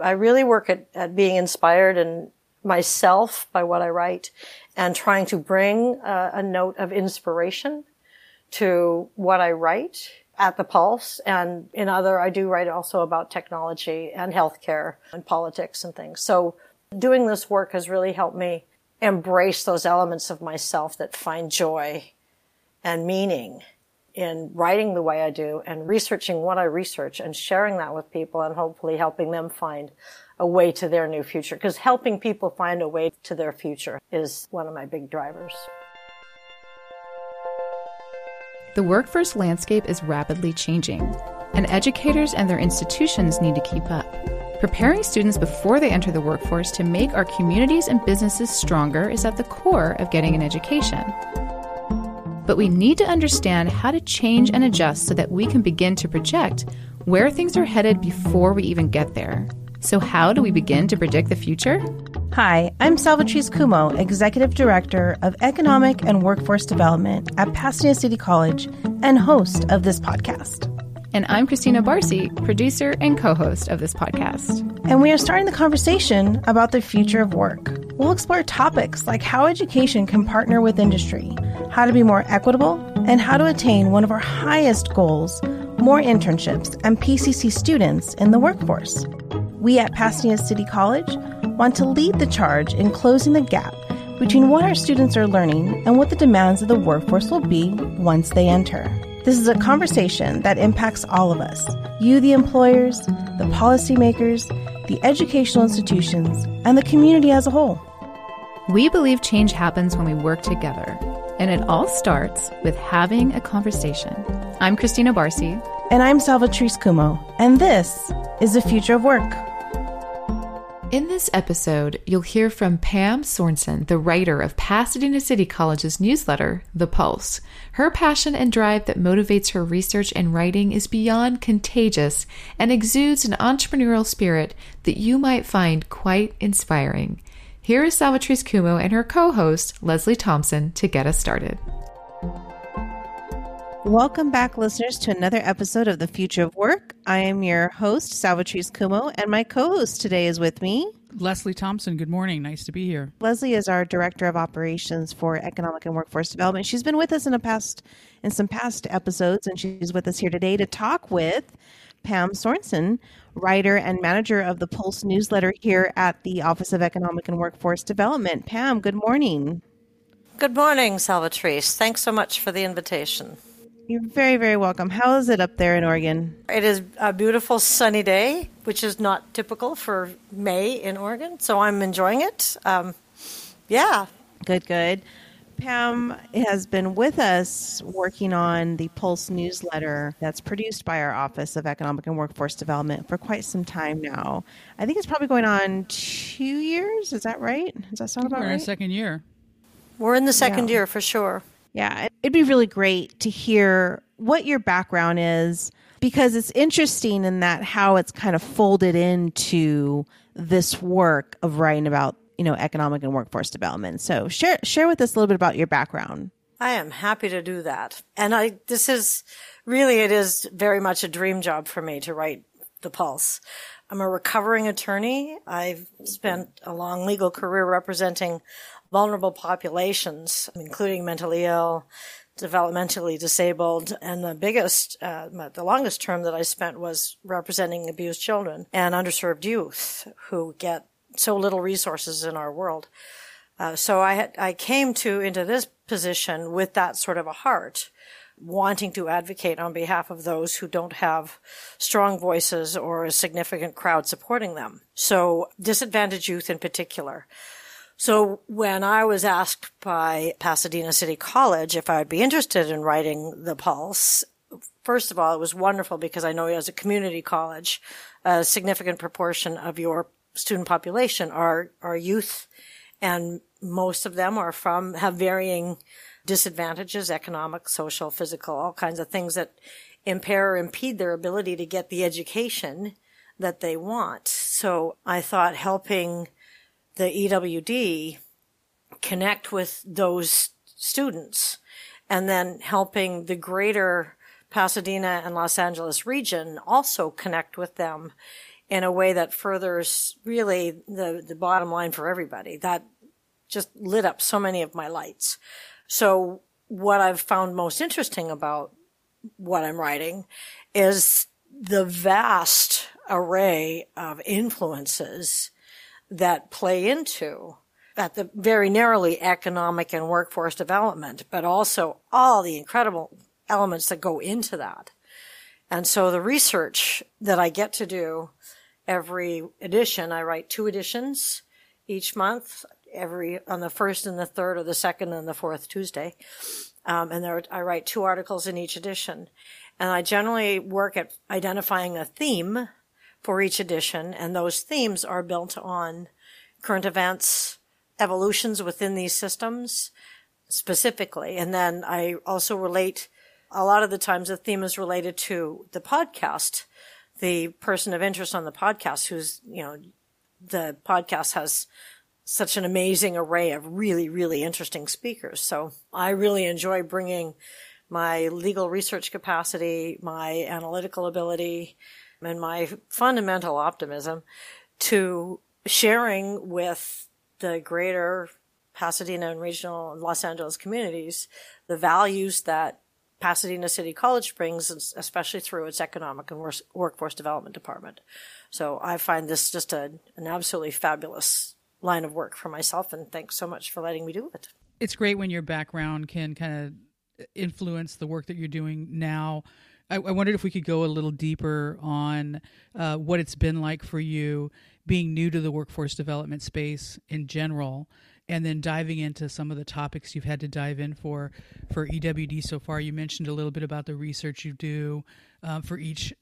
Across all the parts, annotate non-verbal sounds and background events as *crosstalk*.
I really work at, at being inspired and myself by what I write and trying to bring a, a note of inspiration to what I write at the Pulse and in other, I do write also about technology and healthcare and politics and things. So doing this work has really helped me embrace those elements of myself that find joy and meaning in writing the way I do and researching what I research and sharing that with people and hopefully helping them find a way to their new future. Because helping people find a way to their future is one of my big drivers. The workforce landscape is rapidly changing, and educators and their institutions need to keep up. Preparing students before they enter the workforce to make our communities and businesses stronger is at the core of getting an education. But we need to understand how to change and adjust so that we can begin to project where things are headed before we even get there. So, how do we begin to predict the future? Hi, I'm Salvatrice Cummo, Executive Director of Economic and Workforce Development at Pasadena City College and host of this podcast. And I'm Christina Barcy, producer and co host of this podcast. And we are starting the conversation about the future of work. We'll explore topics like how education can partner with industry, how to be more equitable, and how to attain one of our highest goals more internships and PCC students in the workforce. We at Pasadena City College want to lead the charge in closing the gap between what our students are learning and what the demands of the workforce will be once they enter. This is a conversation that impacts all of us you, the employers, the policymakers, the educational institutions, and the community as a whole. We believe change happens when we work together, and it all starts with having a conversation. I'm Christina Barcy. And I'm Salvatrice Cummo, and this is the future of work. In this episode, you'll hear from Pam Sornson, the writer of Pasadena City College's newsletter, The Pulse. Her passion and drive that motivates her research and writing is beyond contagious and exudes an entrepreneurial spirit that you might find quite inspiring. Here is Salvatrice Cummo and her co host, Leslie Thompson, to get us started. Welcome back, listeners, to another episode of The Future of Work. I am your host, Salvatrice Cummo, and my co host today is with me. Leslie Thompson, good morning. Nice to be here. Leslie is our Director of Operations for Economic and Workforce Development. She's been with us in a past in some past episodes, and she's with us here today to talk with Pam Sornson, writer and manager of the Pulse newsletter here at the Office of Economic and Workforce Development. Pam, good morning. Good morning, Salvatrice. Thanks so much for the invitation. You're very, very welcome. How is it up there in Oregon? It is a beautiful sunny day, which is not typical for May in Oregon, so I'm enjoying it. Um, yeah. Good, good. Pam has been with us working on the Pulse newsletter that's produced by our Office of Economic and Workforce Development for quite some time now. I think it's probably going on two years. Is that right? Does that sound about We're right? in second year. We're in the second Yeah. year for sure. Yeah, it'd be really great to hear what your background is because it's interesting in that how it's kind of folded into this work of writing about, you know, economic and workforce development. So share share with us a little bit about your background. I am happy to do that. And I, this is really, it is very much a dream job for me to write The Pulse. I'm a recovering attorney. I've spent a long legal career representing vulnerable populations, including mentally ill, developmentally disabled, and the biggest, uh, the longest term that I spent was representing abused children and underserved youth who get so little resources in our world. Uh, so I had, I came to into this position with that sort of a heart, wanting to advocate on behalf of those who don't have strong voices or a significant crowd supporting them. So disadvantaged youth in particular. So when I was asked by Pasadena City College if I would be interested in writing the Pulse, first of all, it was wonderful because I know as a community college, a significant proportion of your student population are, are youth and most of them are from, have varying disadvantages, economic, social, physical, all kinds of things that impair or impede their ability to get the education that they want. So I thought helping the EWD connect with those students and then helping the greater Pasadena and Los Angeles region also connect with them in a way that furthers really the, the bottom line for everybody. That just lit up so many of my lights. So what I've found most interesting about what I'm writing is the vast array of influences that play into at the very narrowly economic and workforce development, but also all the incredible elements that go into that. And so the research that I get to do every edition, I write two editions each month, every on the first and the third or the second and the fourth Tuesday. Um, and there, I write two articles in each edition. And I generally work at identifying a theme for each edition. And those themes are built on current events, evolutions within these systems specifically. And then I also relate a lot of the times the theme is related to the podcast, the person of interest on the podcast who's, you know, the podcast has such an amazing array of really, really interesting speakers. So I really enjoy bringing my legal research capacity, my analytical ability, and my fundamental optimism to sharing with the greater Pasadena and regional Los Angeles communities the values that Pasadena City College Springs, especially through its economic and workforce development department. So I find this just a, an absolutely fabulous line of work for myself, and thanks so much for letting me do it. It's great when your background can kind of influence the work that you're doing now. I, I wondered if we could go a little deeper on uh, what it's been like for you being new to the workforce development space in general and then diving into some of the topics you've had to dive in for for EWD so far. You mentioned a little bit about the research you do uh, for each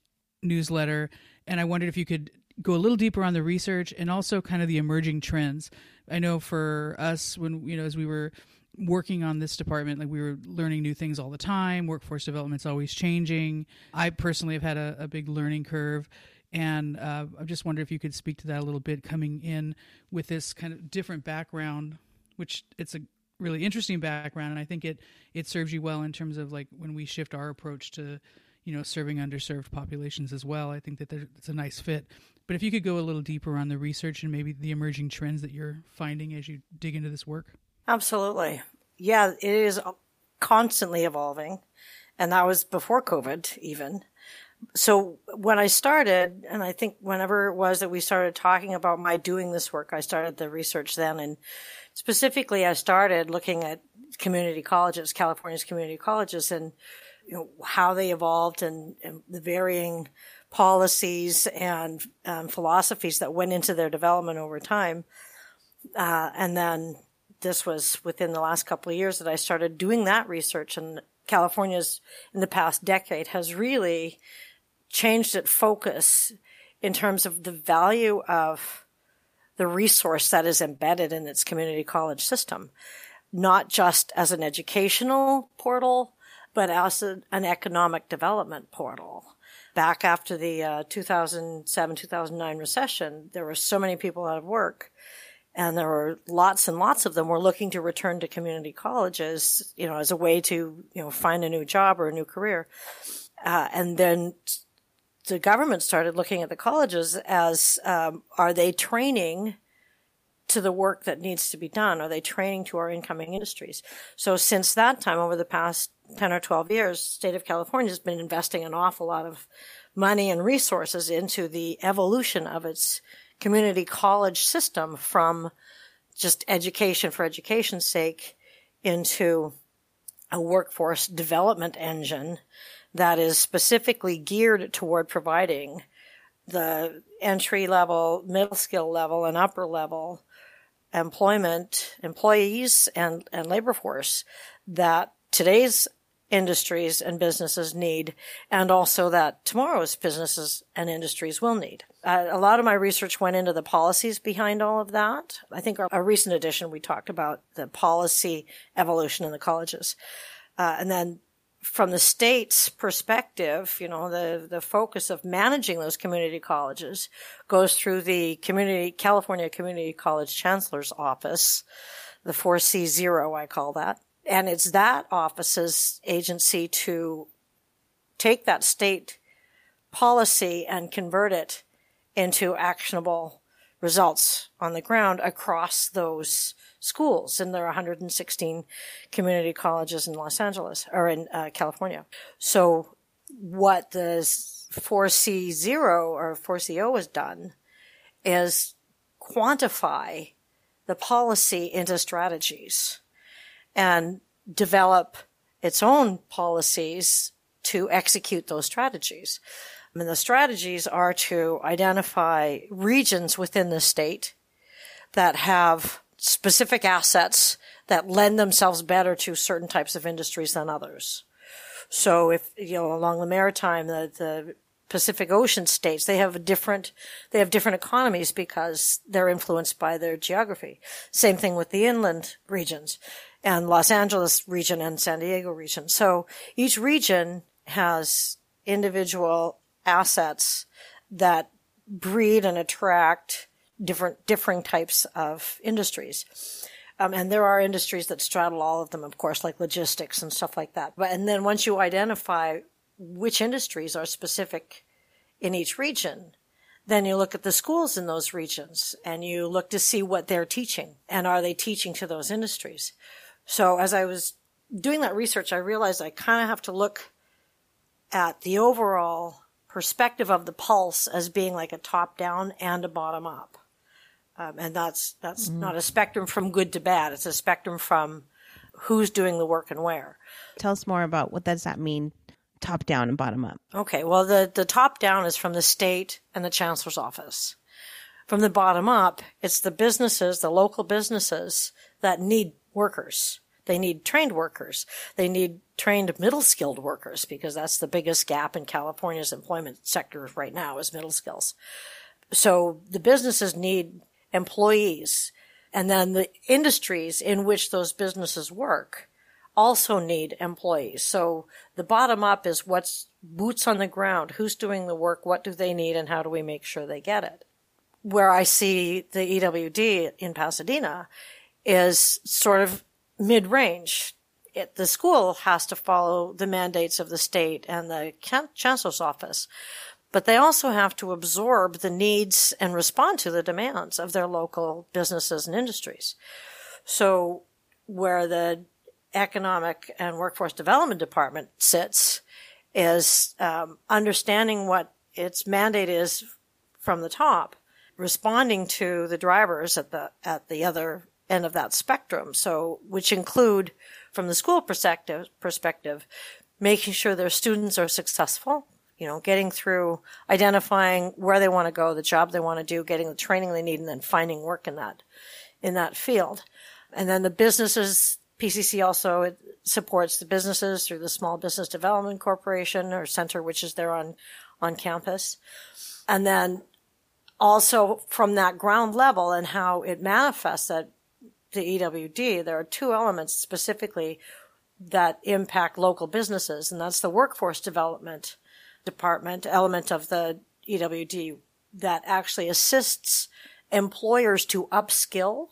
newsletter, and I wondered if you could go a little deeper on the research and also kind of the emerging trends. I know for us, when you know, as we were working on this department, like we were learning new things all the time. Workforce development's always changing. I personally have had a, a big learning curve. And uh, I just wonder if you could speak to that a little bit, coming in with this kind of different background, which it's a really interesting background, and I think it it serves you well in terms of like when we shift our approach to, you know, serving underserved populations as well. I think that it's a nice fit. But if you could go a little deeper on the research and maybe the emerging trends that you're finding as you dig into this work. Absolutely. Yeah, it is constantly evolving. And that was before COVID even so when I started, and I think whenever it was that we started talking about my doing this work, I started the research then. And specifically, I started looking at community colleges, California's community colleges, and you know how they evolved and, and the varying policies and um, philosophies that went into their development over time. Uh, and then this was within the last couple of years that I started doing that research, and California's in the past decade has really changed its focus in terms of the value of the resource that is embedded in its community college system, not just as an educational portal, but as a, an economic development portal. Back after the uh, 2007 2009 recession, there were so many people out of work, and there were lots and lots of them were looking to return to community colleges, you know, as a way to you know find a new job or a new career. Uh, and then the government started looking at the colleges as um, are they training to the work that needs to be done? Are they training to our incoming industries? So since that time, over the past 10 or 12 years, state of California has been investing an awful lot of money and resources into the evolution of its community college system from just education for education's sake into a workforce development engine that is specifically geared toward providing the entry level, middle skill level, and upper level employment, employees, and, and labor force that today's industries and businesses need, and also that tomorrow's businesses and industries will need. Uh, a lot of my research went into the policies behind all of that. I think our, recent edition we talked about the policy evolution in the colleges. Uh, and then from the state's perspective, you know, the, the focus of managing those community colleges goes through the community, California Community College Chancellor's Office, the 4C0, I call that. And it's that office's agency to take that state policy and convert it into actionable results on the ground across those schools. And there are 116 community colleges in Los Angeles or in uh, California. So what the 4C0 or 4CO has done is quantify the policy into strategies and develop its own policies to execute those strategies. I mean, the strategies are to identify regions within the state that have specific assets that lend themselves better to certain types of industries than others. So if, you know, along the maritime, the, the Pacific Ocean states, they have a different, they have different economies because they're influenced by their geography. Same thing with the inland regions and Los Angeles region and San Diego region. So each region has individual assets that breed and attract different, differing types of industries. Um, and there are industries that straddle all of them, of course, like logistics and stuff like that. But, and then once you identify which industries are specific in each region, then you look at the schools in those regions and you look to see what they're teaching and are they teaching to those industries. So as I was doing that research, I realized I kind of have to look at the overall perspective of the pulse as being like a top down and a bottom up. Um, and that's, that's mm-hmm. not a spectrum from good to bad. It's a spectrum from who's doing the work and where. Tell us more about what does that mean top down and bottom up? Okay. Well, the, the top down is from the state and the chancellor's office. From the bottom up, it's the businesses, the local businesses that need workers. They need trained workers. They need trained middle skilled workers because that's the biggest gap in California's employment sector right now is middle skills. So the businesses need employees and then the industries in which those businesses work also need employees. So the bottom up is what's boots on the ground. Who's doing the work? What do they need? And how do we make sure they get it? Where I see the EWD in Pasadena is sort of mid range. the school has to follow the mandates of the state and the chancellor's office, but they also have to absorb the needs and respond to the demands of their local businesses and industries. So where the Economic and Workforce Development Department sits is um, understanding what its mandate is from the top, responding to the drivers at the at the other end of that spectrum. So, which include, from the school perspective, perspective, making sure their students are successful. You know, getting through identifying where they want to go, the job they want to do, getting the training they need, and then finding work in that in that field. And then the businesses PCC also supports the businesses through the Small Business Development Corporation or Center, which is there on, on campus. And then also from that ground level and how it manifests at the EWD, there are two elements specifically that impact local businesses, and that's the workforce development department element of the EWD that actually assists employers to upskill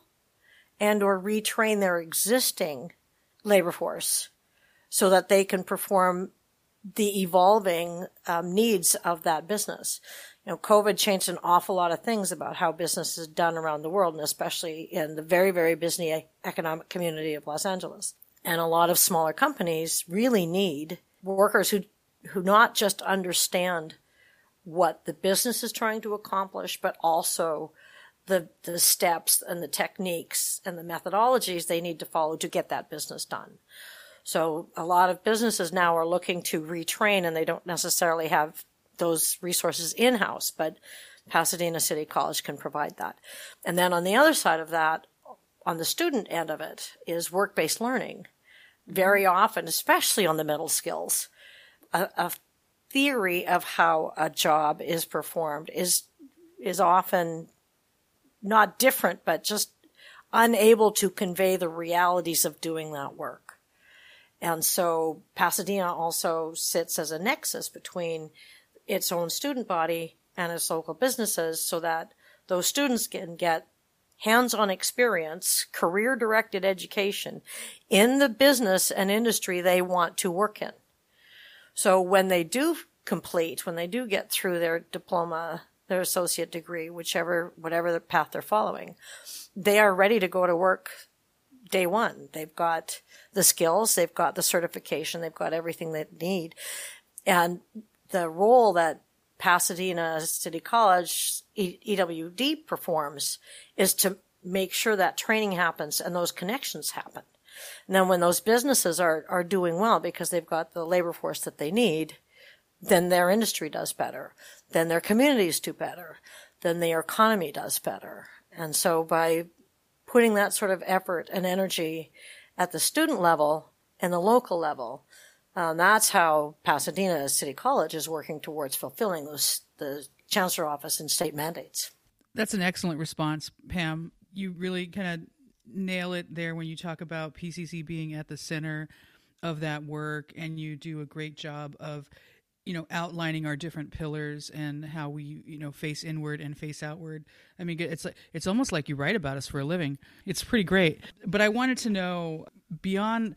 and or retrain their existing labor force so that they can perform the evolving um, needs of that business. You know, COVID changed an awful lot of things about how business is done around the world, and especially in the very, very busy economic community of Los Angeles. And a lot of smaller companies really need workers who, who not just understand what the business is trying to accomplish, but also the, the steps and the techniques and the methodologies they need to follow to get that business done. So a lot of businesses now are looking to retrain and they don't necessarily have those resources in-house, but Pasadena City College can provide that. And then on the other side of that, on the student end of it, is work-based learning. Very mm-hmm. often, especially on the middle skills, a, a theory of how a job is performed is is often not different, but just unable to convey the realities of doing that work. And so Pasadena also sits as a nexus between its own student body and its local businesses so that those students can get hands-on experience, career-directed education in the business and industry they want to work in. So when they do complete, when they do get through their diploma their associate degree, whichever, whatever the path they're following, they are ready to go to work day one. They've got the skills, they've got the certification, they've got everything they need. And the role that Pasadena City College EWD performs is to make sure that training happens and those connections happen. And then when those businesses are, are doing well because they've got the labor force that they need, then their industry does better. Then their communities do better. Then the economy does better. And so by putting that sort of effort and energy at the student level and the local level, um, that's how Pasadena City College is working towards fulfilling those the chancellor office and state mandates. That's an excellent response, Pam. You really kind of nail it there when you talk about PCC being at the center of that work, and you do a great job of you know outlining our different pillars and how we you know face inward and face outward i mean it's like it's almost like you write about us for a living it's pretty great but i wanted to know beyond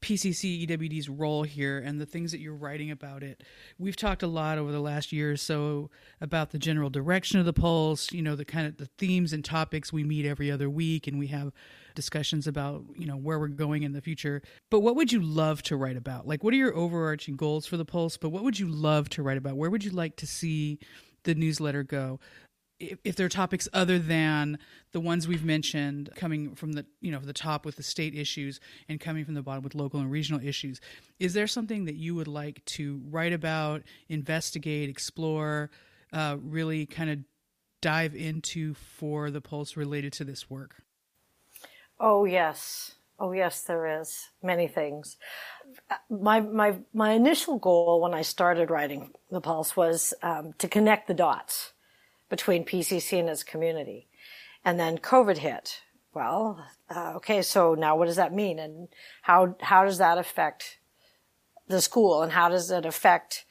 PCC EWD's role here and the things that you're writing about it. We've talked a lot over the last year or so about the general direction of the Pulse, you know, the kind of the themes and topics we meet every other week and we have discussions about, you know, where we're going in the future. But what would you love to write about? Like what are your overarching goals for the Pulse, but what would you love to write about? Where would you like to see the newsletter go? If, there are topics other than the ones we've mentioned coming from the you know the top with the state issues and coming from the bottom with local and regional issues is there something that you would like to write about investigate explore uh, really kind of dive into for the pulse related to this work? Oh yes. Oh yes there is. Many things. My my my initial goal when i started writing the pulse was um, to connect the dots between PCC and its community. And then COVID hit. Well, uh, okay, so now what does that mean? And how, how does that affect the school? And how does it affect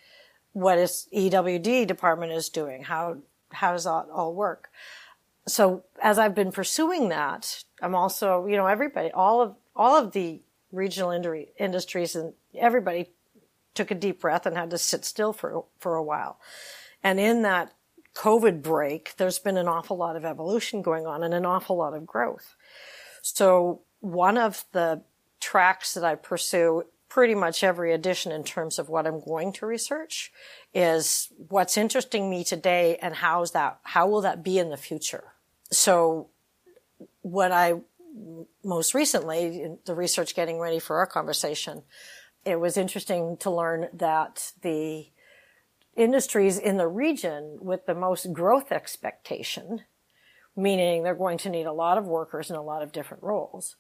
what its EWD department is doing? How, how does that all work? So as I've been pursuing that, I'm also, you know, everybody, all of, all of the regional industry, industries and everybody took a deep breath and had to sit still for, for a while. And in that COVID break, there's been an awful lot of evolution going on and an awful lot of growth. So one of the tracks that I pursue pretty much every edition in terms of what I'm going to research is what's interesting me today and how's that, how will that be in the future? So what I most recently, the research getting ready for our conversation, it was interesting to learn that the industries in the region with the most growth expectation, meaning they're going to need a lot of workers in a lot of different roles.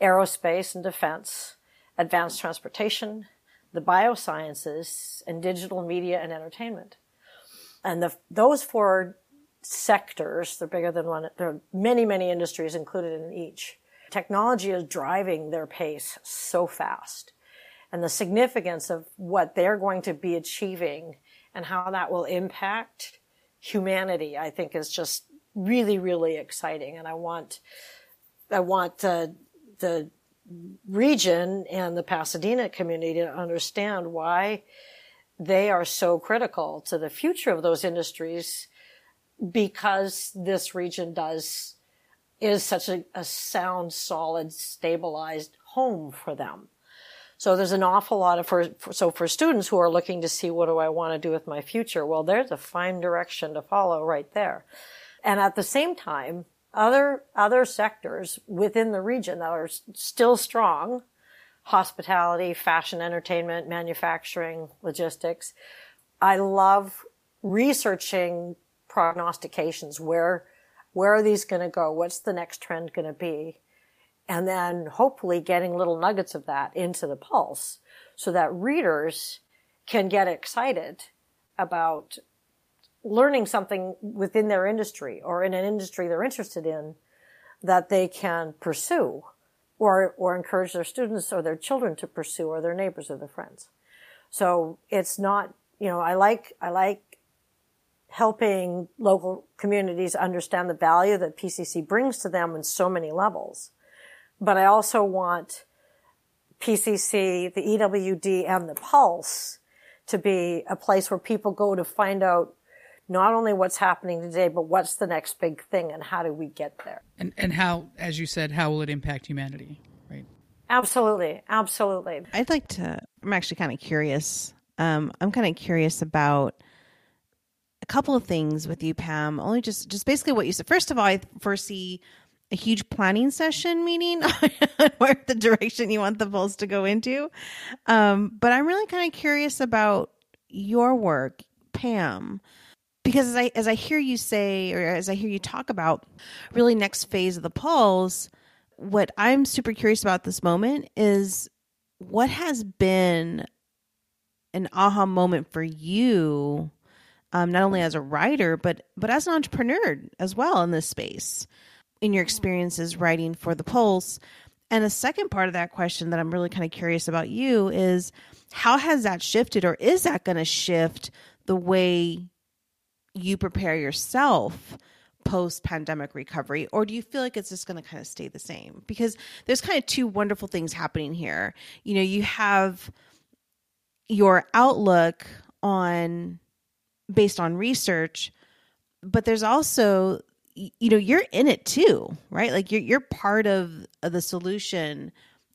Aerospace and defense, advanced transportation, the biosciences, and digital media and entertainment. And the, those four sectors, they're bigger than one, there are many, many industries included in each. Technology is driving their pace so fast. And the significance of what they're going to be achieving and how that will impact humanity, I think is just really, really exciting. And I want, I want the, the region and the Pasadena community to understand why they are so critical to the future of those industries because this region does is such a, a sound, solid, stabilized home for them. So there's an awful lot of for, so for students who are looking to see what do I want to do with my future, well, there's a fine direction to follow right there. And at the same time, other other sectors within the region that are still strong, hospitality, fashion, entertainment, manufacturing, logistics. I love researching prognostications. Where where are these going to go? What's the next trend going to be? And then hopefully getting little nuggets of that into the pulse so that readers can get excited about learning something within their industry or in an industry they're interested in that they can pursue or, or encourage their students or their children to pursue or their neighbors or their friends. So it's not, you know, I like, I like helping local communities understand the value that PCC brings to them in so many levels but I also want PCC, the EWD, and the Pulse to be a place where people go to find out not only what's happening today, but what's the next big thing and how do we get there? And and how, as you said, how will it impact humanity? Right. Absolutely, absolutely. I'd like to. I'm actually kind of curious. Um, I'm kind of curious about a couple of things with you, Pam. Only just just basically what you said. First of all, I foresee a huge planning session meeting *laughs* where the direction you want the Pulse to go into. Um, but I'm really kind of curious about your work, Pam, because as I as I hear you say, or as I hear you talk about, really next phase of the Pulse, what I'm super curious about this moment is what has been an aha moment for you um, not only as a writer but but as an entrepreneur as well in this space in your experiences writing for the Pulse. And the second part of that question that I'm really kind of curious about you is how has that shifted or is that going to shift the way you prepare yourself post pandemic recovery? Or do you feel like it's just going to kind of stay the same? Because there's kind of two wonderful things happening here. You know you have your outlook on based on research but there's also you know you're in it too right? Like you're you're part of, of the solution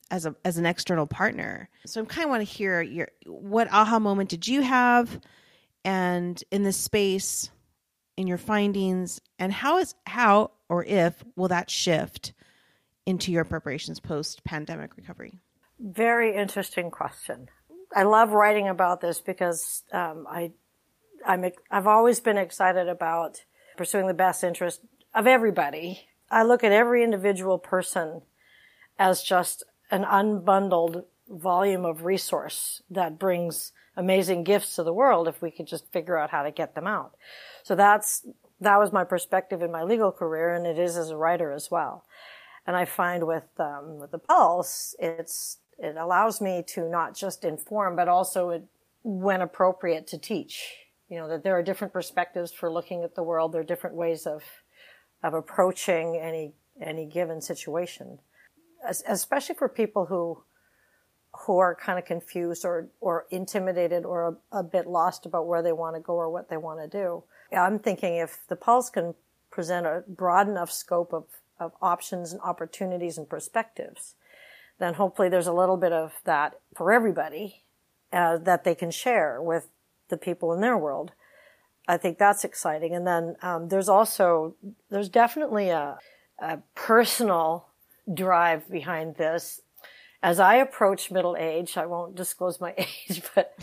as a as an external partner. So i kind of want to hear your what aha moment did you have and in this space in your findings and how is how or if will that shift into your preparations post pandemic recovery? Very interesting question. I love writing about this because um, i i'm i've always been excited about pursuing the best interest of everybody. I look at every individual person as just an unbundled volume of resource that brings amazing gifts to the world if we could just figure out how to get them out. So that's, that was my perspective in my legal career and it is as a writer as well. And I find with, um, with the Pulse, it's, it allows me to not just inform, but also it, when appropriate to teach you know, that there are different perspectives for looking at the world. There are different ways of, of approaching any, any given situation. As, especially for people who, who are kind of confused or, or intimidated or a, a bit lost about where they want to go or what they want to do. I'm thinking if the Pulse can present a broad enough scope of, of options and opportunities and perspectives, then hopefully there's a little bit of that for everybody uh, that they can share with the people in their world. I think that's exciting. And then um, there's also there's definitely a, a personal drive behind this. As I approach middle age, I won't disclose my *laughs* age, but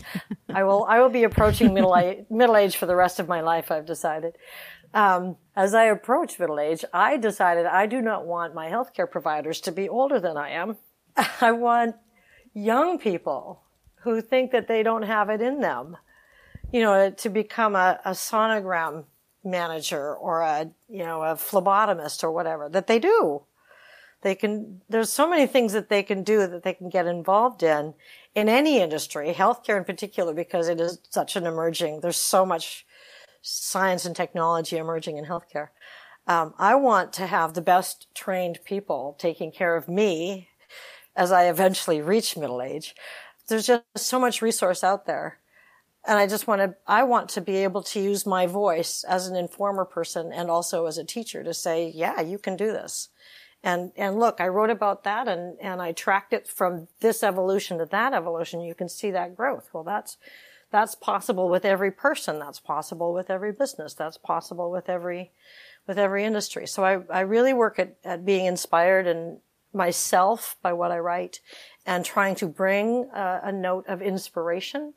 I will I will be approaching middle age, middle age for the rest of my life. I've decided. Um, as I approach middle age, I decided I do not want my healthcare providers to be older than I am. *laughs* I want young people who think that they don't have it in them you know, to become a, a sonogram manager or a, you know, a phlebotomist or whatever, that they do. They can, there's so many things that they can do that they can get involved in, in any industry, healthcare in particular, because it is such an emerging, there's so much science and technology emerging in healthcare. Um, I want to have the best trained people taking care of me as I eventually reach middle age. There's just so much resource out there and I just want to, I want to be able to use my voice as an informer person and also as a teacher to say, yeah, you can do this. And, and look, I wrote about that and, and I tracked it from this evolution to that evolution. You can see that growth. Well, that's, that's possible with every person. That's possible with every business. That's possible with every, with every industry. So I, I really work at, at being inspired and myself by what I write and trying to bring a, a note of inspiration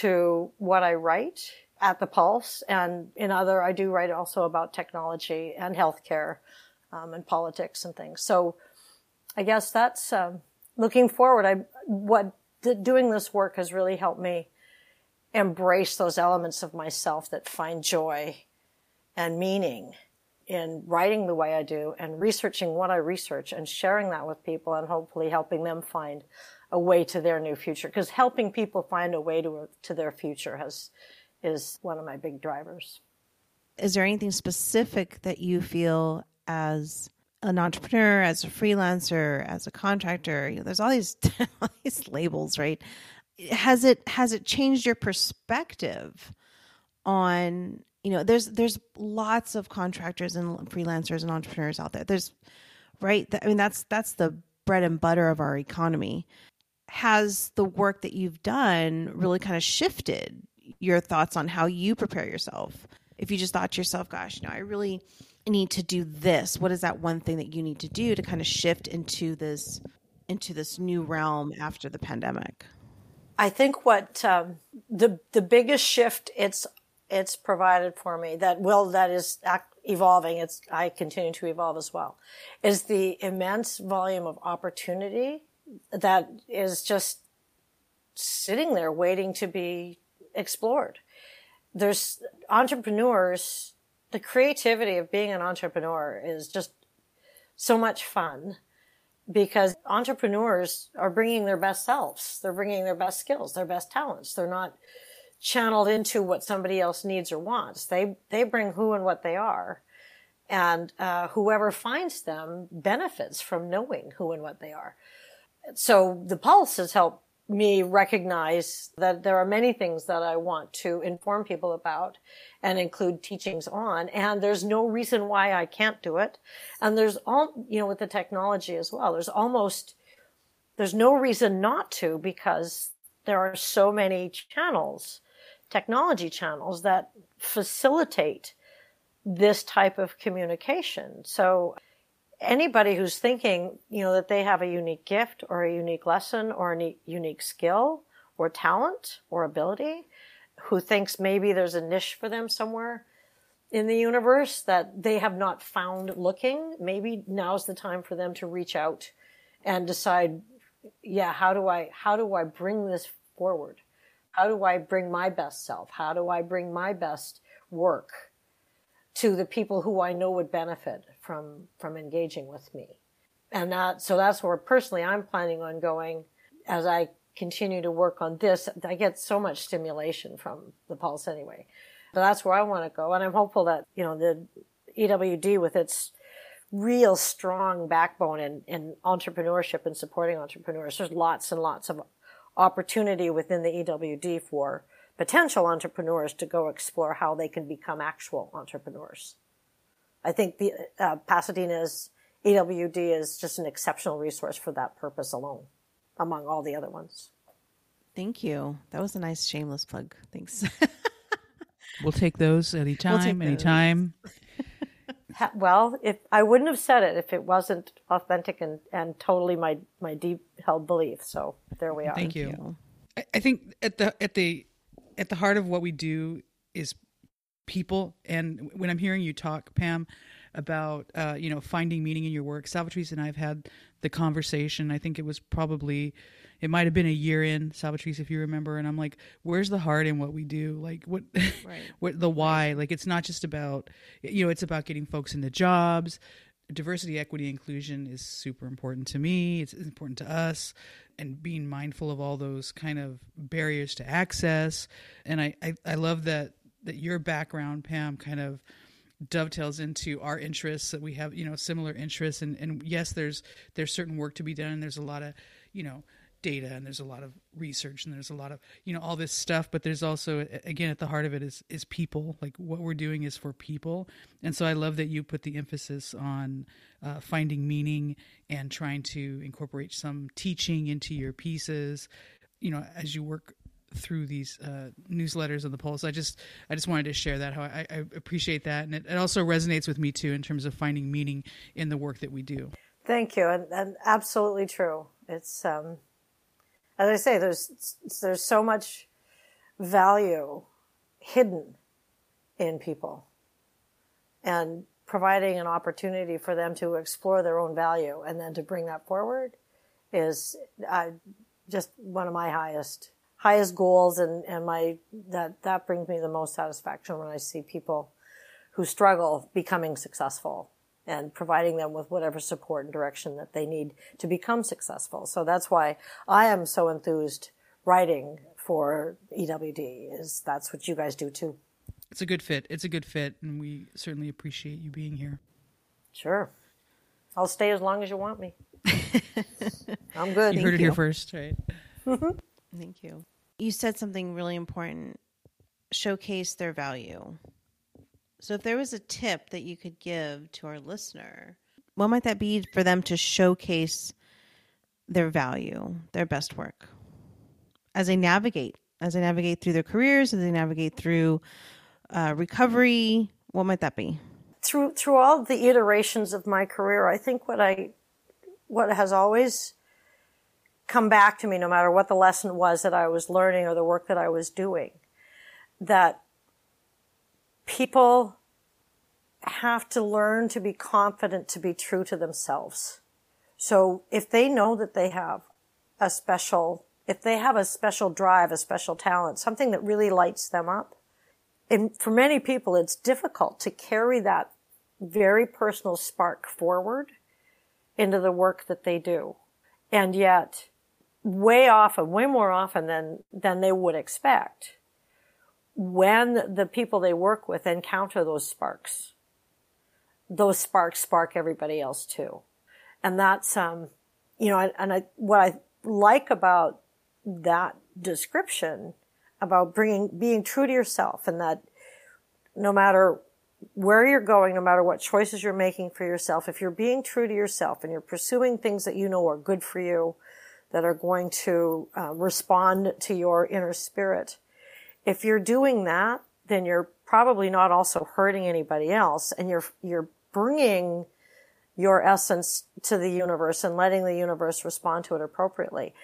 to what I write at the Pulse, and in other, I do write also about technology and healthcare um, and politics and things. So, I guess that's um, looking forward. I what doing this work has really helped me embrace those elements of myself that find joy and meaning in writing the way I do and researching what I research and sharing that with people and hopefully helping them find a way to their new future because helping people find a way to to their future has is one of my big drivers. Is there anything specific that you feel as an entrepreneur, as a freelancer, as a contractor? You know, there's all these *laughs* all these labels, right? Has it has it changed your perspective on you know, there's there's lots of contractors and freelancers and entrepreneurs out there. There's right. I mean, that's that's the bread and butter of our economy. Has the work that you've done really kind of shifted your thoughts on how you prepare yourself? If you just thought to yourself, gosh, you know, I really need to do this. What is that one thing that you need to do to kind of shift into this into this new realm after the pandemic? I think what um, the the biggest shift it's it's provided for me that will that is evolving. It's I continue to evolve as well. Is the immense volume of opportunity that is just sitting there waiting to be explored. There's entrepreneurs. The creativity of being an entrepreneur is just so much fun because entrepreneurs are bringing their best selves. They're bringing their best skills, their best talents. They're not channeled into what somebody else needs or wants. They, they bring who and what they are. And, uh, whoever finds them benefits from knowing who and what they are. So the pulse has helped me recognize that there are many things that I want to inform people about and include teachings on. And there's no reason why I can't do it. And there's all, you know, with the technology as well, there's almost, there's no reason not to because there are so many channels, technology channels that facilitate this type of communication. So anybody who's thinking, you know, that they have a unique gift or a unique lesson or a unique skill or talent or ability, who thinks maybe there's a niche for them somewhere in the universe that they have not found looking, maybe now's the time for them to reach out and decide, yeah, how do I, how do I bring this forward? How do I bring my best self? How do I bring my best work to the people who I know would benefit from from engaging with me. And that so that's where personally I'm planning on going as I continue to work on this. I get so much stimulation from the pulse anyway. But that's where I want to go. And I'm hopeful that, you know, the EWD with its real strong backbone in, in entrepreneurship and supporting entrepreneurs, there's lots and lots of opportunity within the EWD for potential entrepreneurs to go explore how they can become actual entrepreneurs. I think the uh, Pasadena's EWD is just an exceptional resource for that purpose alone, among all the other ones. Thank you. That was a nice shameless plug. Thanks. *laughs* we'll take those anytime, we'll anytime. well, if I wouldn't have said it if it wasn't authentic and, and totally my, my deep held belief. So there we are. Thank you. Thank you. I, I think at the at the at the heart of what we do is people. And when I'm hearing you talk, Pam, about uh, you know finding meaning in your work, Salvatrice and I've had the conversation. I think it was probably it might have been a year in Salvatrice if you remember, and I'm like, where's the heart in what we do? Like what, right. *laughs* what the why? Like it's not just about you know it's about getting folks into jobs. Diversity, equity, inclusion is super important to me. It's important to us and being mindful of all those kind of barriers to access. And I, I, I love that that your background, Pam, kind of dovetails into our interests that we have you know similar interests and and yes there's there's certain work to be done and there's a lot of you know data and there's a lot of research and there's a lot of you know all this stuff but there's also again at the heart of it is is people. Like what we're doing is for people. And so i love that you put the emphasis on uh, finding meaning and trying to incorporate some teaching into your pieces. You know as you work through these uh, newsletters and the Pulse. i just i just wanted to share that how i, I appreciate that. And it, it also resonates with me too in terms of finding meaning in the work that we do. Thank you and, and absolutely true. It's um as I say, there's there's so much value hidden in people, and providing an opportunity for them to explore their own value and then to bring that forward is uh, just one of my highest highest goals and and my that that brings me the most satisfaction when I see people who struggle becoming successful and providing them with whatever support and direction that they need to become successful. So that's why I am so enthused writing for EWD is that's what you guys do too. It's a good fit. It's a good fit and we certainly appreciate you being here. Sure. I'll stay as long as you want me. *laughs* I'm good. You heard it you. here first, right? Mm-hmm. Thank you. You said something really important. Showcase their value. So, if there was a tip that you could give to our listener, what might that be for them to showcase their value, their best work as they navigate, as they navigate through their careers, as they navigate through uh, recovery? What might that be? Through through all the iterations of my career, I think what I what has always come back to me, no matter what the lesson was that I was learning or the work that I was doing, that people have to learn to be confident to be true to themselves. So if they know that they have a special, if they have a special drive, a special talent, something that really lights them up, and for many people, it's difficult to carry that very personal spark forward into the work that they do. And yet, way often, way more often than, than they would expect, when the people they work with encounter those sparks, those sparks spark everybody else too. And that's, um, you know, and I, what I like about that description about bringing, being true to yourself and that no matter where you're going, no matter what choices you're making for yourself, if you're being true to yourself and you're pursuing things that you know are good for you, that are going to uh, respond to your inner spirit, if you're doing that, then you're probably not also hurting anybody else and you're, you're bringing your essence to the universe and letting the universe respond to it appropriately.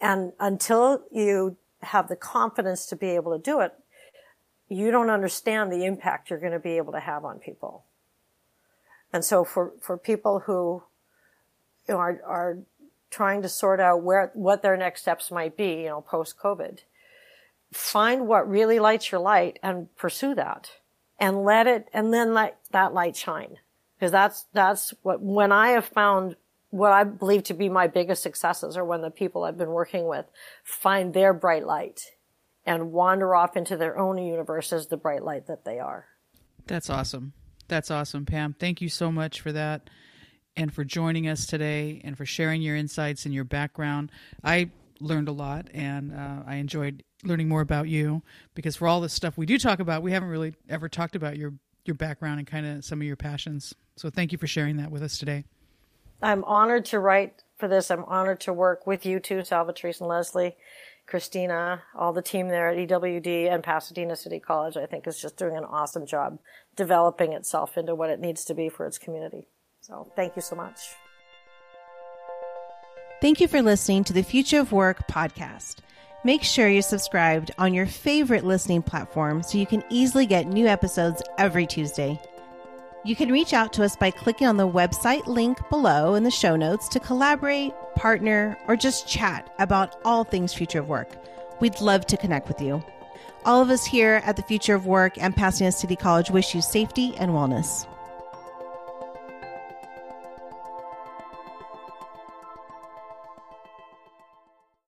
And until you have the confidence to be able to do it, you don't understand the impact you're going to be able to have on people. And so for, for people who you know, are, are trying to sort out where, what their next steps might be, you know, post COVID, find what really lights your light and pursue that and let it, and then let that light shine. Because that's, that's what, when I have found what I believe to be my biggest successes are when the people I've been working with find their bright light and wander off into their own universe as the bright light that they are. That's awesome. That's awesome, Pam. Thank you so much for that and for joining us today and for sharing your insights and your background. I learned a lot and uh, I enjoyed learning more about you because for all the stuff we do talk about, we haven't really ever talked about your your background and kind of some of your passions. So thank you for sharing that with us today. I'm honored to write for this. I'm honored to work with you too, Salvatrice and Leslie. Christina, all the team there at EWD and Pasadena City College, I think is just doing an awesome job developing itself into what it needs to be for its community. So thank you so much. Thank you for listening to the Future of Work podcast. Make sure you're subscribed on your favorite listening platform so you can easily get new episodes every Tuesday. You can reach out to us by clicking on the website link below in the show notes to collaborate, partner, or just chat about all things future of work. We'd love to connect with you. All of us here at the Future of Work and Pasadena City College wish you safety and wellness.